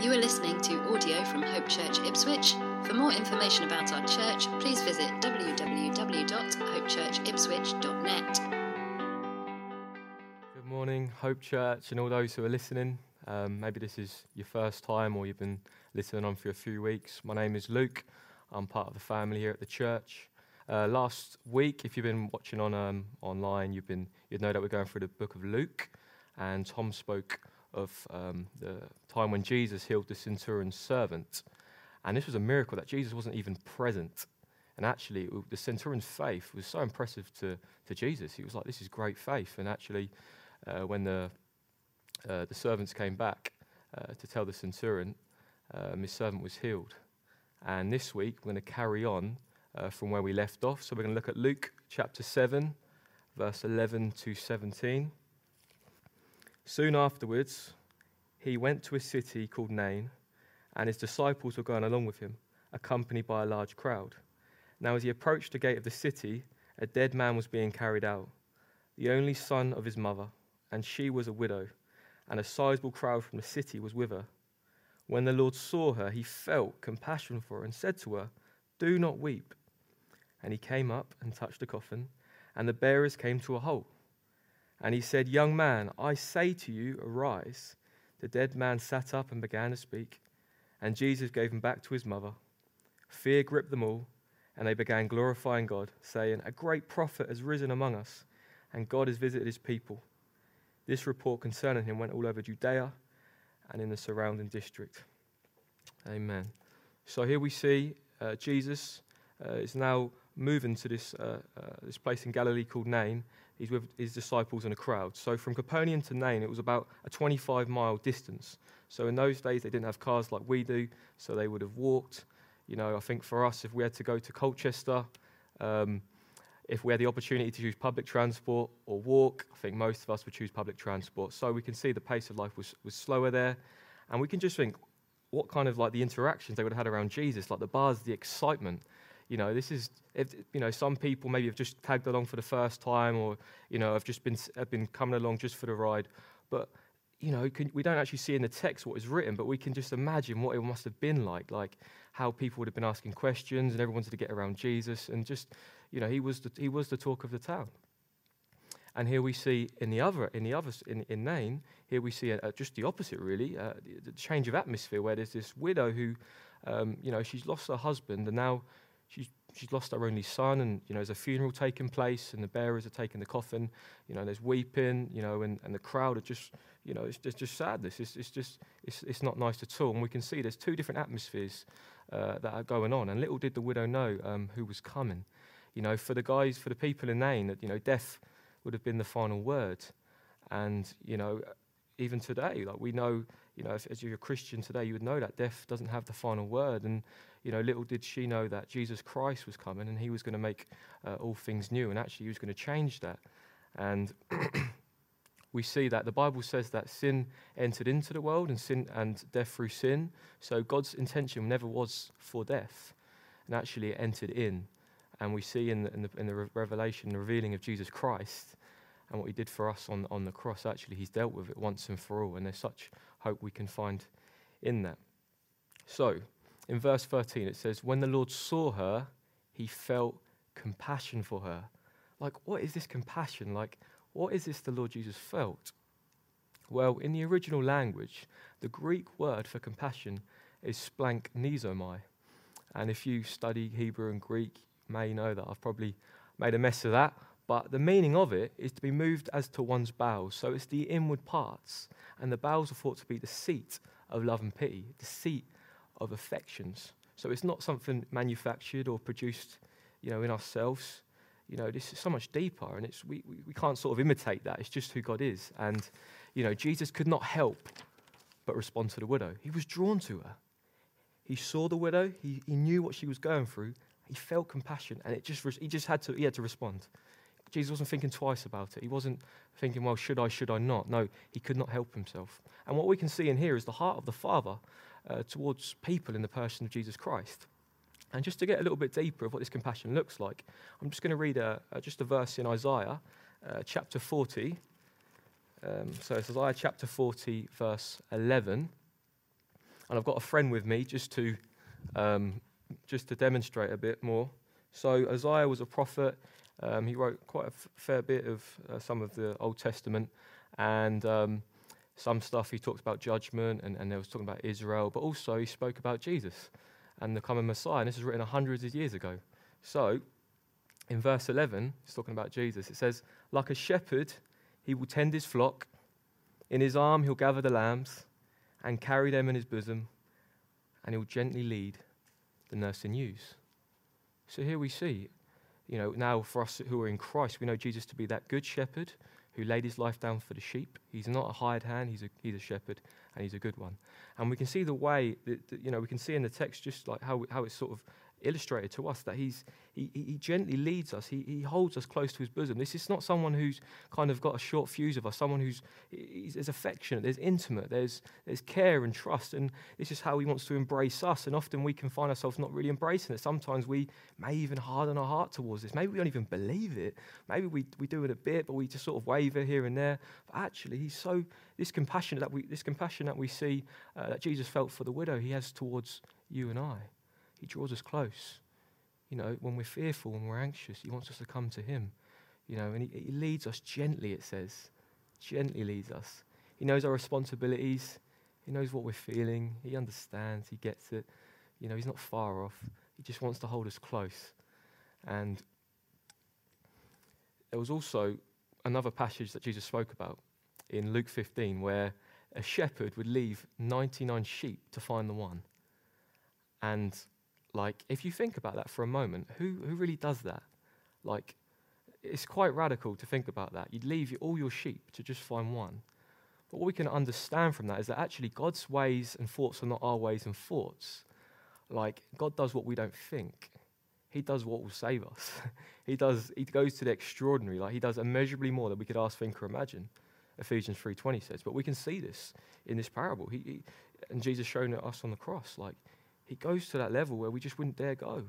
You are listening to audio from Hope Church Ipswich. For more information about our church, please visit www.hopechurchipswich.net. Good morning, Hope Church, and all those who are listening. Um, maybe this is your first time or you've been listening on for a few weeks. My name is Luke. I'm part of the family here at the church. Uh, last week, if you've been watching on um, online, you've been you'd know that we're going through the book of Luke, and Tom spoke of um, the time when Jesus healed the centurion's servant, and this was a miracle that Jesus wasn't even present. And actually, the centurion's faith was so impressive to, to Jesus. He was like, "This is great faith." And actually, uh, when the uh, the servants came back uh, to tell the centurion, um, his servant was healed. And this week, we're going to carry on uh, from where we left off. So we're going to look at Luke chapter 7, verse 11 to 17. Soon afterwards, he went to a city called Nain, and his disciples were going along with him, accompanied by a large crowd. Now, as he approached the gate of the city, a dead man was being carried out, the only son of his mother, and she was a widow, and a sizable crowd from the city was with her. When the Lord saw her, he felt compassion for her and said to her, Do not weep. And he came up and touched the coffin, and the bearers came to a halt. And he said, Young man, I say to you, arise. The dead man sat up and began to speak, and Jesus gave him back to his mother. Fear gripped them all, and they began glorifying God, saying, A great prophet has risen among us, and God has visited his people. This report concerning him went all over Judea and in the surrounding district. Amen. So here we see uh, Jesus uh, is now moving to this, uh, uh, this place in Galilee called Nain. He's with his disciples and a crowd. So from Capernaum to Nain, it was about a 25 mile distance. So in those days, they didn't have cars like we do, so they would have walked. You know, I think for us, if we had to go to Colchester, um, if we had the opportunity to choose public transport or walk, I think most of us would choose public transport. So we can see the pace of life was, was slower there. And we can just think what kind of like the interactions they would have had around Jesus, like the buzz, the excitement. You know, this is, if, you know, some people maybe have just tagged along for the first time or, you know, have just been, have been coming along just for the ride. But, you know, can, we don't actually see in the text what is written, but we can just imagine what it must have been like, like how people would have been asking questions and everyone wanted to get around Jesus. And just, you know, he was the, he was the talk of the town. And here we see in the other, in the other, in, in Nain, here we see a, a, just the opposite, really, uh, the, the, change of atmosphere, where there's this widow who, um, you know, she's lost her husband, and now she's she's lost her only son, and you know, there's a funeral taking place, and the bearers are taking the coffin, you know, there's weeping, you know, and, and the crowd are just, you know, it's just, just sadness. It's, it's just, it's, it's not nice at all. And we can see there's two different atmospheres uh, that are going on. And little did the widow know um, who was coming. You know, for the guys, for the people in Nain, that you know, death would have been the final word. And, you know, even today, like we know, you know, if, as you're a Christian today, you would know that death doesn't have the final word. And, you know, little did she know that Jesus Christ was coming and he was going to make uh, all things new. And actually, he was going to change that. And we see that the Bible says that sin entered into the world and sin and death through sin. So God's intention never was for death, and actually it entered in. And we see in the, in the, in the revelation, the revealing of Jesus Christ and what he did for us on, on the cross, actually, he's dealt with it once and for all. And there's such hope we can find in that. So, in verse 13, it says, When the Lord saw her, he felt compassion for her. Like, what is this compassion? Like, what is this the Lord Jesus felt? Well, in the original language, the Greek word for compassion is splanknesomai. And if you study Hebrew and Greek, you may know that I've probably made a mess of that, but the meaning of it is to be moved as to one's bowels. So it's the inward parts, and the bowels are thought to be the seat of love and pity, the seat of affections. So it's not something manufactured or produced, you know, in ourselves. You know, this is so much deeper, and it's we, we, we can't sort of imitate that. It's just who God is. And, you know, Jesus could not help but respond to the widow. He was drawn to her. He saw the widow, he, he knew what she was going through, he felt compassion, and it just he just had to he had to respond. Jesus wasn't thinking twice about it. He wasn't thinking, well, should I, should I not? No, he could not help himself. And what we can see in here is the heart of the Father uh, towards people in the person of Jesus Christ. And just to get a little bit deeper of what this compassion looks like, I'm just going to read a, a, just a verse in Isaiah uh, chapter 40. Um, so it's Isaiah chapter 40, verse 11. And I've got a friend with me just to, um, just to demonstrate a bit more. So Isaiah was a prophet. Um, he wrote quite a f- fair bit of uh, some of the Old Testament, and um, some stuff he talked about judgment, and, and there was talking about Israel, but also he spoke about Jesus and the coming Messiah. And this was written hundreds of years ago. So, in verse 11, it's talking about Jesus. It says, Like a shepherd, he will tend his flock. In his arm, he'll gather the lambs and carry them in his bosom, and he'll gently lead the nursing ewes. So here we see, you know, now for us who are in Christ, we know Jesus to be that good shepherd who laid his life down for the sheep. He's not a hired hand, he's a, he's a shepherd, and he's a good one. And we can see the way, that, that, you know, we can see in the text just like how, how it's sort of illustrated to us that he's, he, he gently leads us, he, he holds us close to his bosom. This is not someone who's kind of got a short fuse of us, someone who's there's affectionate, there's intimate, there's, there's care and trust, and this is how he wants to embrace us. And often we can find ourselves not really embracing it. Sometimes we may even harden our heart towards this. Maybe we don't even believe it. Maybe we, we do it a bit, but we just sort of waver here and there. But actually, he's so, this compassion that we, this compassion that we see uh, that Jesus felt for the widow, he has towards you and I. He draws us close. You know, when we're fearful, when we're anxious, He wants us to come to Him. You know, and He, he leads us gently, it says. Gently leads us. He knows our responsibilities. He knows what we're feeling. He understands. He gets it. You know, He's not far off. He just wants to hold us close. And there was also another passage that Jesus spoke about in Luke 15 where a shepherd would leave 99 sheep to find the one. And like, if you think about that for a moment, who, who really does that? Like, it's quite radical to think about that. You'd leave all your sheep to just find one. But what we can understand from that is that actually God's ways and thoughts are not our ways and thoughts. Like, God does what we don't think. He does what will save us. he does. He goes to the extraordinary. Like he does immeasurably more than we could ask, think, or imagine. Ephesians three twenty says. But we can see this in this parable. He, he and Jesus showing it us on the cross. Like he goes to that level where we just wouldn't dare go.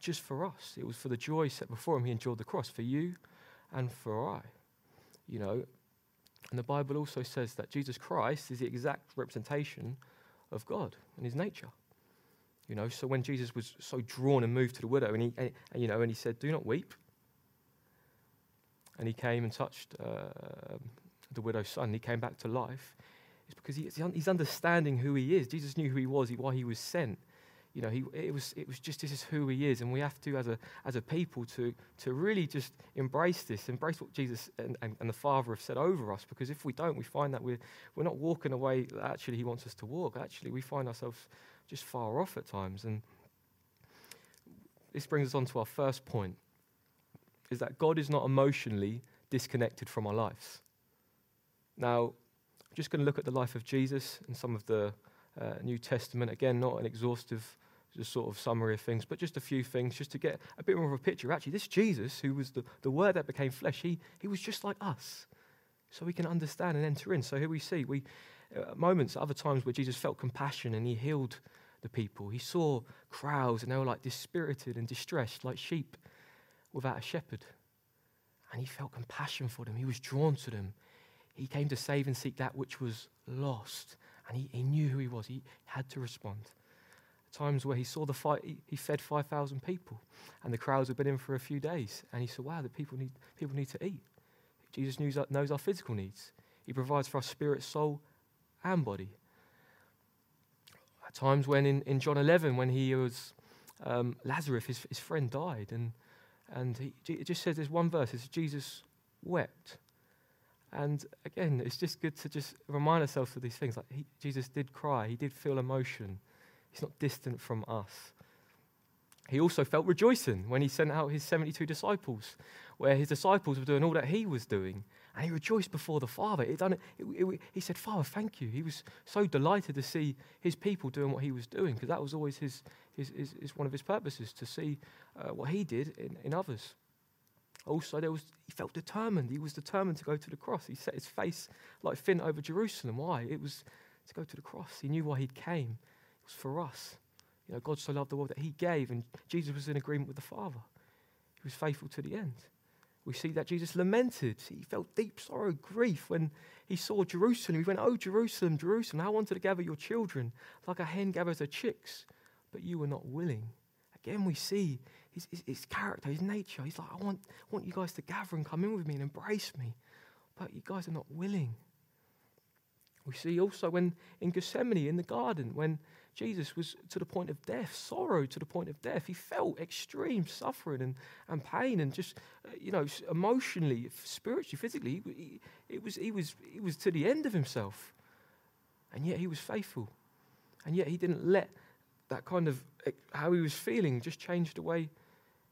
Just for us. It was for the joy set before him. He endured the cross for you and for I. You know, and the Bible also says that Jesus Christ is the exact representation of God and his nature. You know, so when Jesus was so drawn and moved to the widow, and he, and, you know, and he said, "Do not weep," and he came and touched uh, the widow's son, he came back to life. It's because he, he's understanding who he is. Jesus knew who he was, why he was sent. You know, he, it, was, it was just this is who he is. And we have to, as a, as a people, to, to really just embrace this, embrace what Jesus and, and, and the Father have said over us. Because if we don't, we find that we're, we're not walking the way that actually he wants us to walk. Actually, we find ourselves just far off at times. And this brings us on to our first point is that God is not emotionally disconnected from our lives. Now, I'm just going to look at the life of Jesus and some of the uh, New Testament. Again, not an exhaustive just sort of summary of things, but just a few things just to get a bit more of a picture. Actually, this Jesus, who was the, the Word that became flesh, he, he was just like us. So we can understand and enter in. So here we see we uh, moments, other times where Jesus felt compassion and he healed the people. He saw crowds and they were like dispirited and distressed, like sheep without a shepherd. And he felt compassion for them. He was drawn to them. He came to save and seek that which was lost. And he, he knew who he was. He had to respond. Times where he saw the fight, he, he fed 5,000 people, and the crowds had been in for a few days. And he said, Wow, the people need, people need to eat. Jesus knows our, knows our physical needs. He provides for our spirit, soul, and body. At times when in, in John 11, when he was, um, Lazarus, his, his friend, died, and, and he, it just says there's one verse, it says Jesus wept. And again, it's just good to just remind ourselves of these things. Like he, Jesus did cry, he did feel emotion. He's not distant from us. He also felt rejoicing when he sent out his 72 disciples, where his disciples were doing all that he was doing. And he rejoiced before the Father. Done it, it, he said, Father, thank you. He was so delighted to see his people doing what he was doing, because that was always his, his, his, his, one of his purposes, to see uh, what he did in, in others. Also, there was, he felt determined. He was determined to go to the cross. He set his face like flint over Jerusalem. Why? It was to go to the cross. He knew why he came. It was for us. You know, God so loved the world that he gave, and Jesus was in agreement with the Father. He was faithful to the end. We see that Jesus lamented. He felt deep sorrow, grief when he saw Jerusalem. He went, Oh, Jerusalem, Jerusalem, I wanted to gather your children like a hen gathers her chicks, but you were not willing. Again, we see his, his, his character, his nature. He's like, I want, want you guys to gather and come in with me and embrace me, but you guys are not willing. We see also when in Gethsemane, in the garden, when Jesus was to the point of death, sorrow to the point of death. He felt extreme suffering and, and pain and just, uh, you know, emotionally, spiritually, physically. He, it was, he, was, he was to the end of himself. And yet he was faithful. And yet he didn't let that kind of how he was feeling just changed the way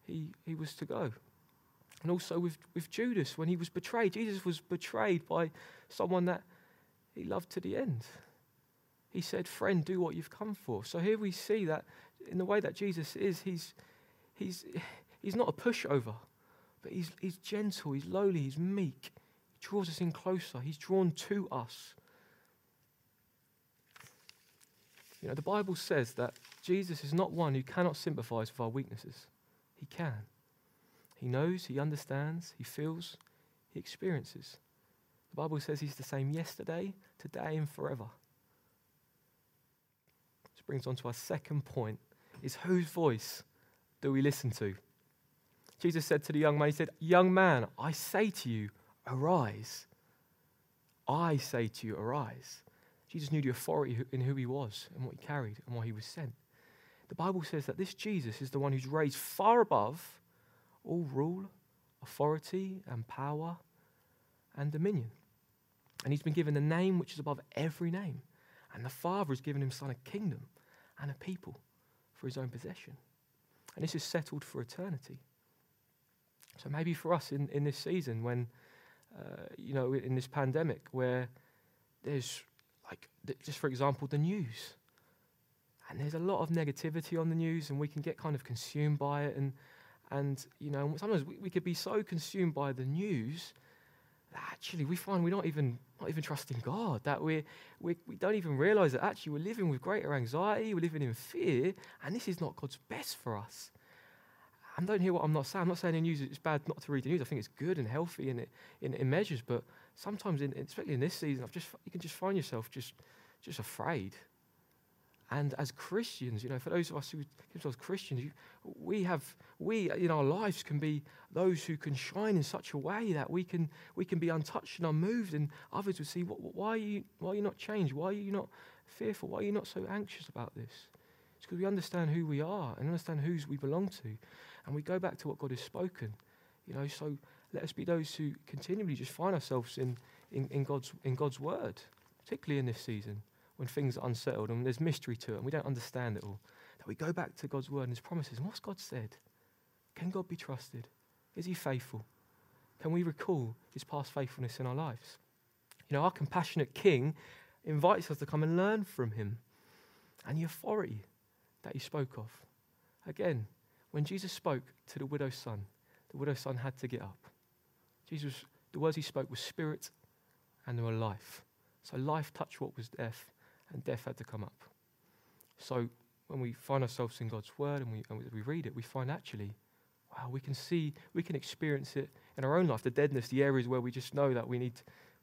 he, he was to go. And also with, with Judas, when he was betrayed, Jesus was betrayed by someone that he loved to the end. He said, Friend, do what you've come for. So here we see that in the way that Jesus is, he's, he's, he's not a pushover, but he's, he's gentle, he's lowly, he's meek. He draws us in closer, he's drawn to us. You know, the Bible says that Jesus is not one who cannot sympathize with our weaknesses. He can. He knows, he understands, he feels, he experiences. The Bible says he's the same yesterday, today, and forever. This brings on to our second point is whose voice do we listen to? Jesus said to the young man, He said, Young man, I say to you, arise. I say to you, arise. Jesus knew the authority in who he was and what he carried and why he was sent. The Bible says that this Jesus is the one who's raised far above all rule, authority, and power and dominion. And he's been given a name which is above every name. And the Father has given him Son a kingdom and a people for his own possession. And this is settled for eternity. So maybe for us in, in this season, when, uh, you know, in this pandemic, where there's, like, just for example, the news. And there's a lot of negativity on the news, and we can get kind of consumed by it. And, and you know, sometimes we, we could be so consumed by the news that actually we find we're not even not even trusting God, that we we we don't even realize that actually we're living with greater anxiety, we're living in fear, and this is not God's best for us. And don't hear what I'm not saying. I'm not saying the news it's bad not to read the news. I think it's good and healthy in, in, in measures, but sometimes, in, especially in this season, I've just, you can just find yourself just, just afraid and as Christians, you know, for those of us who ourselves Christians, we have, we in our lives can be those who can shine in such a way that we can, we can be untouched and unmoved, and others will see, why are you, why are you not changed? Why are you not fearful? Why are you not so anxious about this? It's because we understand who we are and understand whose we belong to, and we go back to what God has spoken. You know, so let us be those who continually just find ourselves in, in, in God's in God's word, particularly in this season when things are unsettled and there's mystery to it and we don't understand it all, that we go back to God's word and his promises. And what's God said? Can God be trusted? Is he faithful? Can we recall his past faithfulness in our lives? You know, our compassionate king invites us to come and learn from him and the authority that he spoke of. Again, when Jesus spoke to the widow's son, the widow's son had to get up. Jesus, the words he spoke were spirit and they were life. So life touched what was death, and death had to come up. So when we find ourselves in God's word and we, and we read it, we find actually, wow, we can see, we can experience it in our own life, the deadness, the areas where we just know that we need,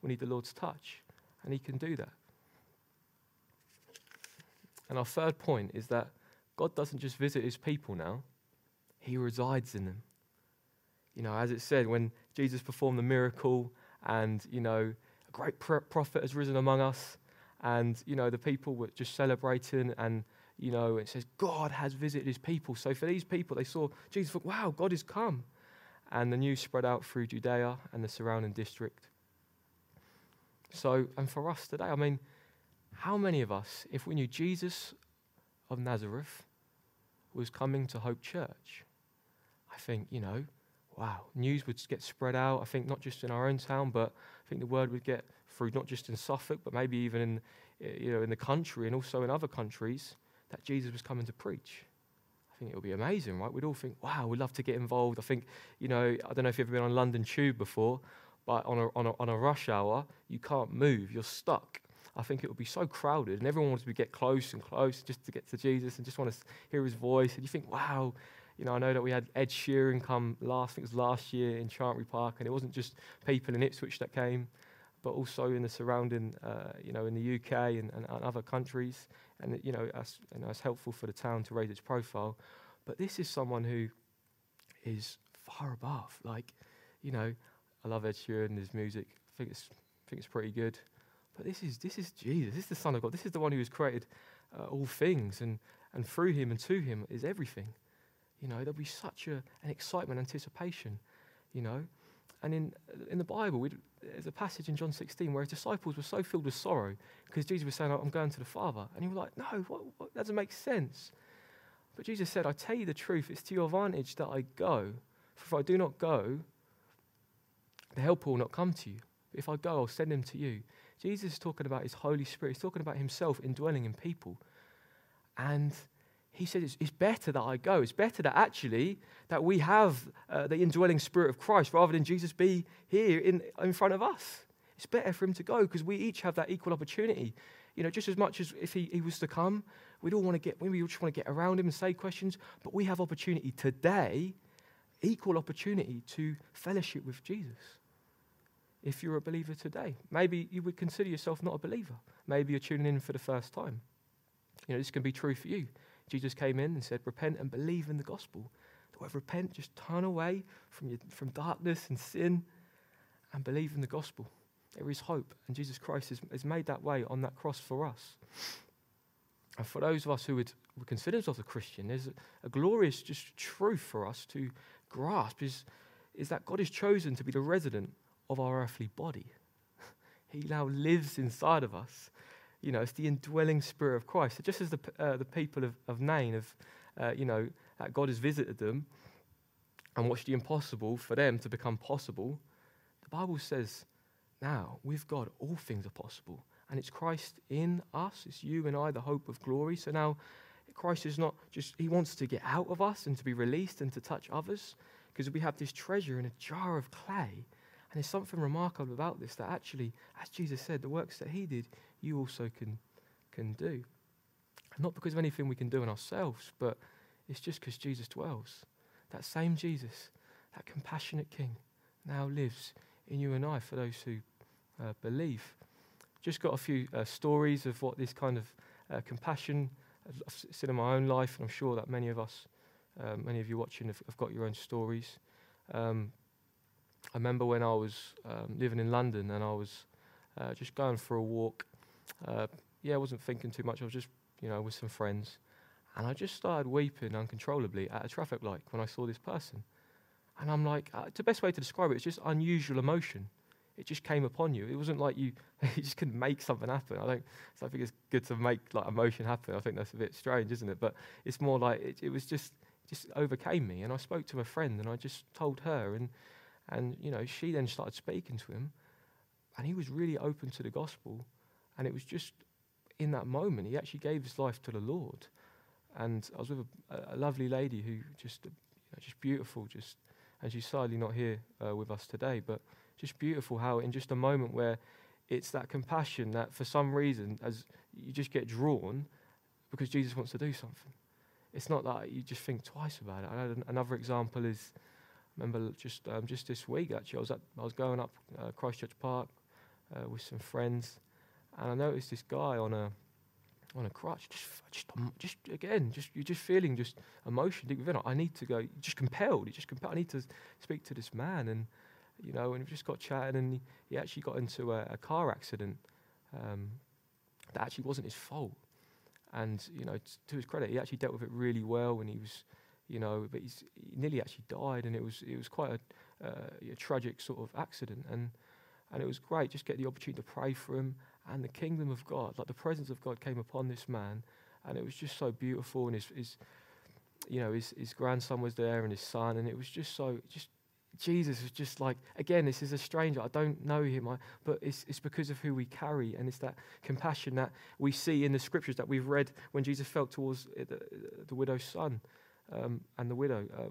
we need the Lord's touch. And He can do that. And our third point is that God doesn't just visit His people now, He resides in them. You know, as it said, when Jesus performed the miracle and, you know, a great prophet has risen among us, and you know the people were just celebrating and you know it says god has visited his people. So for these people they saw jesus thought wow god has come. And the news spread out through judea and the surrounding district. So and for us today i mean how many of us if we knew jesus of nazareth was coming to hope church i think you know wow news would get spread out. I think not just in our own town but i think the word would get through not just in Suffolk, but maybe even in, eh, you know, in the country and also in other countries, that Jesus was coming to preach. I think it would be amazing, right? We'd all think, wow, we'd love to get involved. I think, you know, I don't know if you've ever been on London Tube before, but on a, on a, on a rush hour, you can't move, you're stuck. I think it would be so crowded, and everyone wants to get close and close just to get to Jesus and just want to hear his voice. And you think, wow, You know, I know that we had Ed Sheeran come last, I think it was last year in Chantry Park, and it wasn't just people in Ipswich that came, but also in the surrounding, uh, you know, in the UK and, and, and other countries. And, you know, as, you know, it's helpful for the town to raise its profile. But this is someone who is far above. Like, you know, I love Ed Sheeran and his music. I think it's, I think it's pretty good. But this is, this is Jesus. This is the Son of God. This is the one who has created uh, all things. And, and through him and to him is everything. You know, there'll be such a, an excitement, anticipation, you know. And in, in the Bible, there's a passage in John 16 where his disciples were so filled with sorrow because Jesus was saying, I'm going to the Father. And he was like, No, what, what, that doesn't make sense. But Jesus said, I tell you the truth, it's to your advantage that I go. For if I do not go, the helper will not come to you. But if I go, I'll send him to you. Jesus is talking about his Holy Spirit. He's talking about himself indwelling in people. And he said, it's, it's, better that I go. It's better that actually that we have uh, the indwelling spirit of Christ rather than Jesus be here in, in front of us. It's better for him to go because we each have that equal opportunity. You know, just as much as if he, he was to come, we'd all want to get, we just want to get around him and say questions, but we have opportunity today, equal opportunity to fellowship with Jesus. If you're a believer today, maybe you would consider yourself not a believer. Maybe you're tuning in for the first time. You know, this can be true for you. Jesus came in and said, Repent and believe in the gospel. The word repent, just turn away from, your, from darkness and sin and believe in the gospel. There is hope, and Jesus Christ has, has made that way on that cross for us. And for those of us who would, would consider ourselves a Christian, there's a, a glorious just truth for us to grasp is, is that God is chosen to be the resident of our earthly body. he now lives inside of us. You know, it's the indwelling spirit of Christ. So just as the, uh, the people of, of Nain have, uh, you know, that God has visited them and watched the impossible for them to become possible, the Bible says, now, with God, all things are possible. And it's Christ in us, it's you and I, the hope of glory. So now, Christ is not just, he wants to get out of us and to be released and to touch others because we have this treasure in a jar of clay. And there's something remarkable about this that actually, as Jesus said, the works that he did, you also can, can do. Not because of anything we can do in ourselves, but it's just because Jesus dwells. That same Jesus, that compassionate King, now lives in you and I for those who uh, believe. Just got a few uh, stories of what this kind of uh, compassion I've seen in my own life, and I'm sure that many of us, uh, many of you watching, have, have got your own stories. Um, I remember when I was um, living in London and I was uh, just going for a walk uh, yeah, I wasn't thinking too much. I was just, you know, with some friends. And I just started weeping uncontrollably at a traffic light when I saw this person. And I'm like, uh, the best way to describe it is just unusual emotion. It just came upon you. It wasn't like you, you just couldn't make something happen. I don't, so I think it's good to make like emotion happen. I think that's a bit strange, isn't it? But it's more like it, it was just, just overcame me. And I spoke to a friend and I just told her and, and, you know, she then started speaking to him and he was really open to the gospel and it was just in that moment, he actually gave his life to the Lord. And I was with a, a lovely lady who just, you know, just beautiful, just, and she's sadly not here uh, with us today, but just beautiful how in just a moment where it's that compassion that for some reason, as you just get drawn because Jesus wants to do something. It's not that you just think twice about it. An, another example is, remember just um, just this week actually, I was at, I was going up uh, Christchurch Park uh, with some friends, and I noticed this guy on a on a crutch, just, just, um, just again, just you're just feeling just emotion deep within. I need to go. Just compelled. You just compelled. I need to speak to this man, and you know, and we just got chatting, and he, he actually got into a, a car accident um, that actually wasn't his fault. And you know, t- to his credit, he actually dealt with it really well, and he was, you know, but he nearly actually died, and it was it was quite a, uh, a tragic sort of accident, and and it was great just get the opportunity to pray for him and the kingdom of God, like the presence of God came upon this man, and it was just so beautiful. And his, his you know, his, his grandson was there and his son, and it was just so, just Jesus was just like, again, this is a stranger. I don't know him, I, but it's, it's because of who we carry, and it's that compassion that we see in the scriptures that we've read when Jesus felt towards the, the widow's son um, and the widow, uh,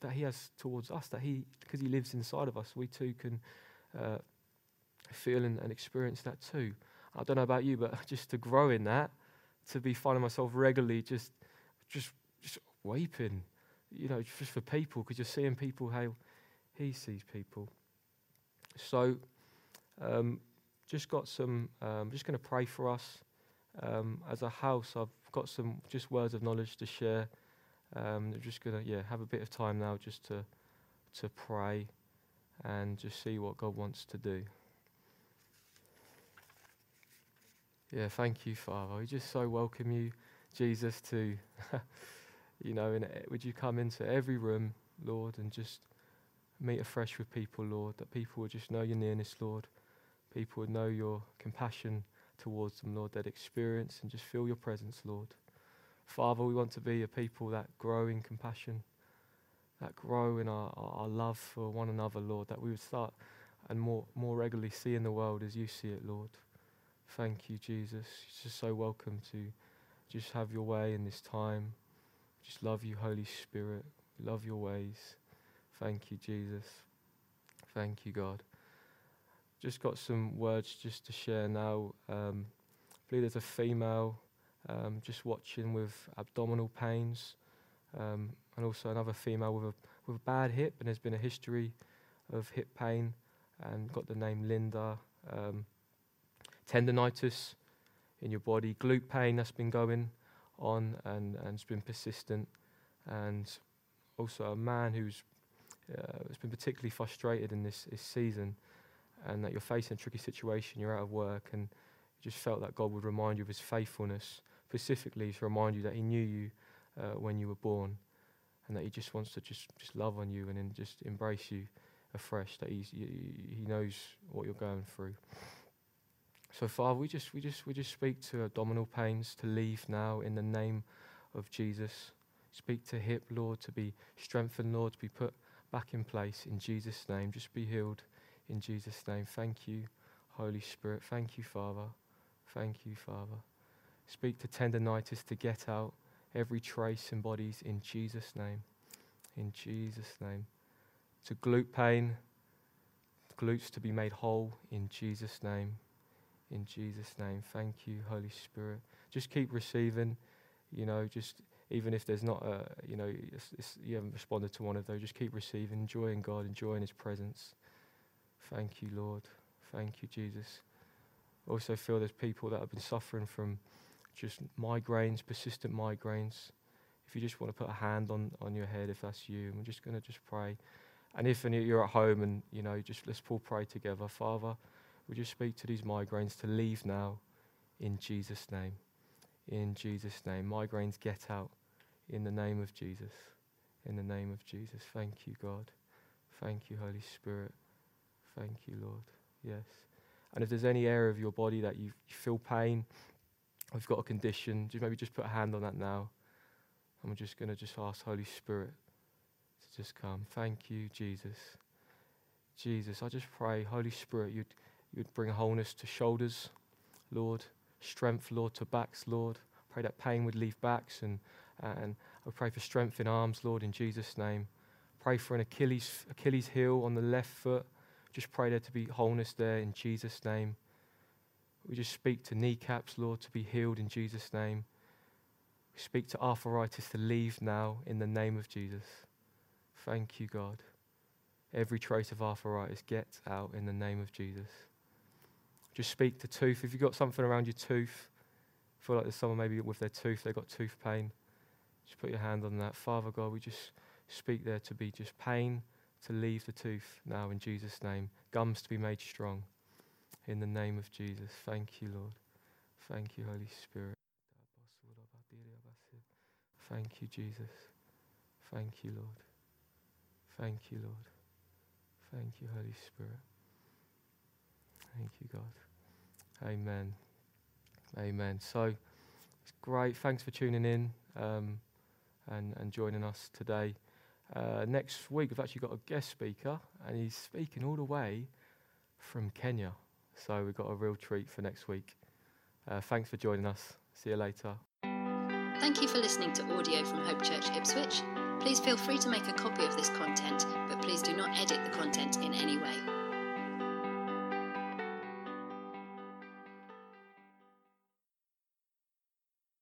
that he has towards us, that he, because he lives inside of us, we too can uh, feel and, and experience that too. I don't know about you, but just to grow in that, to be finding myself regularly just, just, just weeping, you know, just for people, because you're seeing people how He sees people. So, um, just got some, um, just going to pray for us. Um, as a house, I've got some just words of knowledge to share. Um, I'm just to, yeah, have a bit of time now just to, to pray and just see what God wants to do. Yeah, thank you, Father. We just so welcome you, Jesus, to, you know, and would you come into every room, Lord, and just meet afresh with people, Lord, that people would just know your nearness, Lord. People would know your compassion towards them, Lord, that experience and just feel your presence, Lord. Father, we want to be a people that grow in compassion, that grow in our, our, love for one another, Lord, that we would start and more, more regularly see in the world as you see it, Lord. Thank you, Jesus. You're just so welcome to just have your way in this time. Just love you, Holy Spirit. love your ways. Thank you, Jesus. Thank you, God. Just got some words just to share now. Um, I believe there's a female um, just watching with abdominal pains, um, and also another female with a with a bad hip, and there's been a history of hip pain, and got the name Linda. Um, tendonitis in your body, glute pain that's been going on and, and it's been persistent, and also a man who's uh, has been particularly frustrated in this, this season, and that you're facing a tricky situation, you're out of work, and just felt that God would remind you of His faithfulness, specifically to remind you that He knew you uh, when you were born, and that He just wants to just just love on you and then just embrace you afresh. That He's, He knows what you're going through. So, Father, we just, we just, we just speak to abdominal pains to leave now in the name of Jesus. Speak to hip, Lord, to be strengthened, Lord, to be put back in place in Jesus' name. Just be healed in Jesus' name. Thank you, Holy Spirit. Thank you, Father. Thank you, Father. Speak to tendonitis to get out every trace in bodies in Jesus' name. In Jesus' name. To glute pain, glutes to be made whole in Jesus' name in Jesus' name. Thank you, Holy Spirit. Just keep receiving, you know, just even if there's not a, you know, it's, it's, you haven't responded to one of those, just keep receiving, enjoying God, enjoying His presence. Thank you, Lord. Thank you, Jesus. Also, feel there's people that have been suffering from just migraines, persistent migraines. If you just want to put a hand on, on your head, if that's you, we're just going to just pray. And if you're at home and, you know, just let's all pray together. Father, would you speak to these migraines to leave now in Jesus' name? In Jesus' name. Migraines get out in the name of Jesus. In the name of Jesus. Thank you, God. Thank you, Holy Spirit. Thank you, Lord. Yes. And if there's any area of your body that you feel pain, you've got a condition, just maybe just put a hand on that now. And we're just going to just ask Holy Spirit to just come. Thank you, Jesus. Jesus, I just pray, Holy Spirit, you'd You'd bring wholeness to shoulders, Lord, strength, Lord, to backs, Lord. Pray that pain would leave backs, and, and I pray for strength in arms, Lord, in Jesus' name. Pray for an Achilles, Achilles heel on the left foot. Just pray there to be wholeness there in Jesus' name. We just speak to kneecaps, Lord, to be healed in Jesus' name. We speak to arthritis to leave now in the name of Jesus. Thank you, God. Every trace of arthritis gets out in the name of Jesus. Just speak to tooth. If you've got something around your tooth, feel like there's someone maybe with their tooth, they've got tooth pain, just put your hand on that. Father God, we just speak there to be just pain to leave the tooth now in Jesus' name. Gums to be made strong in the name of Jesus. Thank you, Lord. Thank you, Holy Spirit. Thank you, Jesus. Thank you, Lord. Thank you, Lord. Thank you, Holy Spirit. Thank you, God. Amen. Amen. So it's great. Thanks for tuning in um, and, and joining us today. Uh, next week, we've actually got a guest speaker, and he's speaking all the way from Kenya. So we've got a real treat for next week. Uh, thanks for joining us. See you later. Thank you for listening to audio from Hope Church Ipswich. Please feel free to make a copy of this content, but please do not edit the content in any way.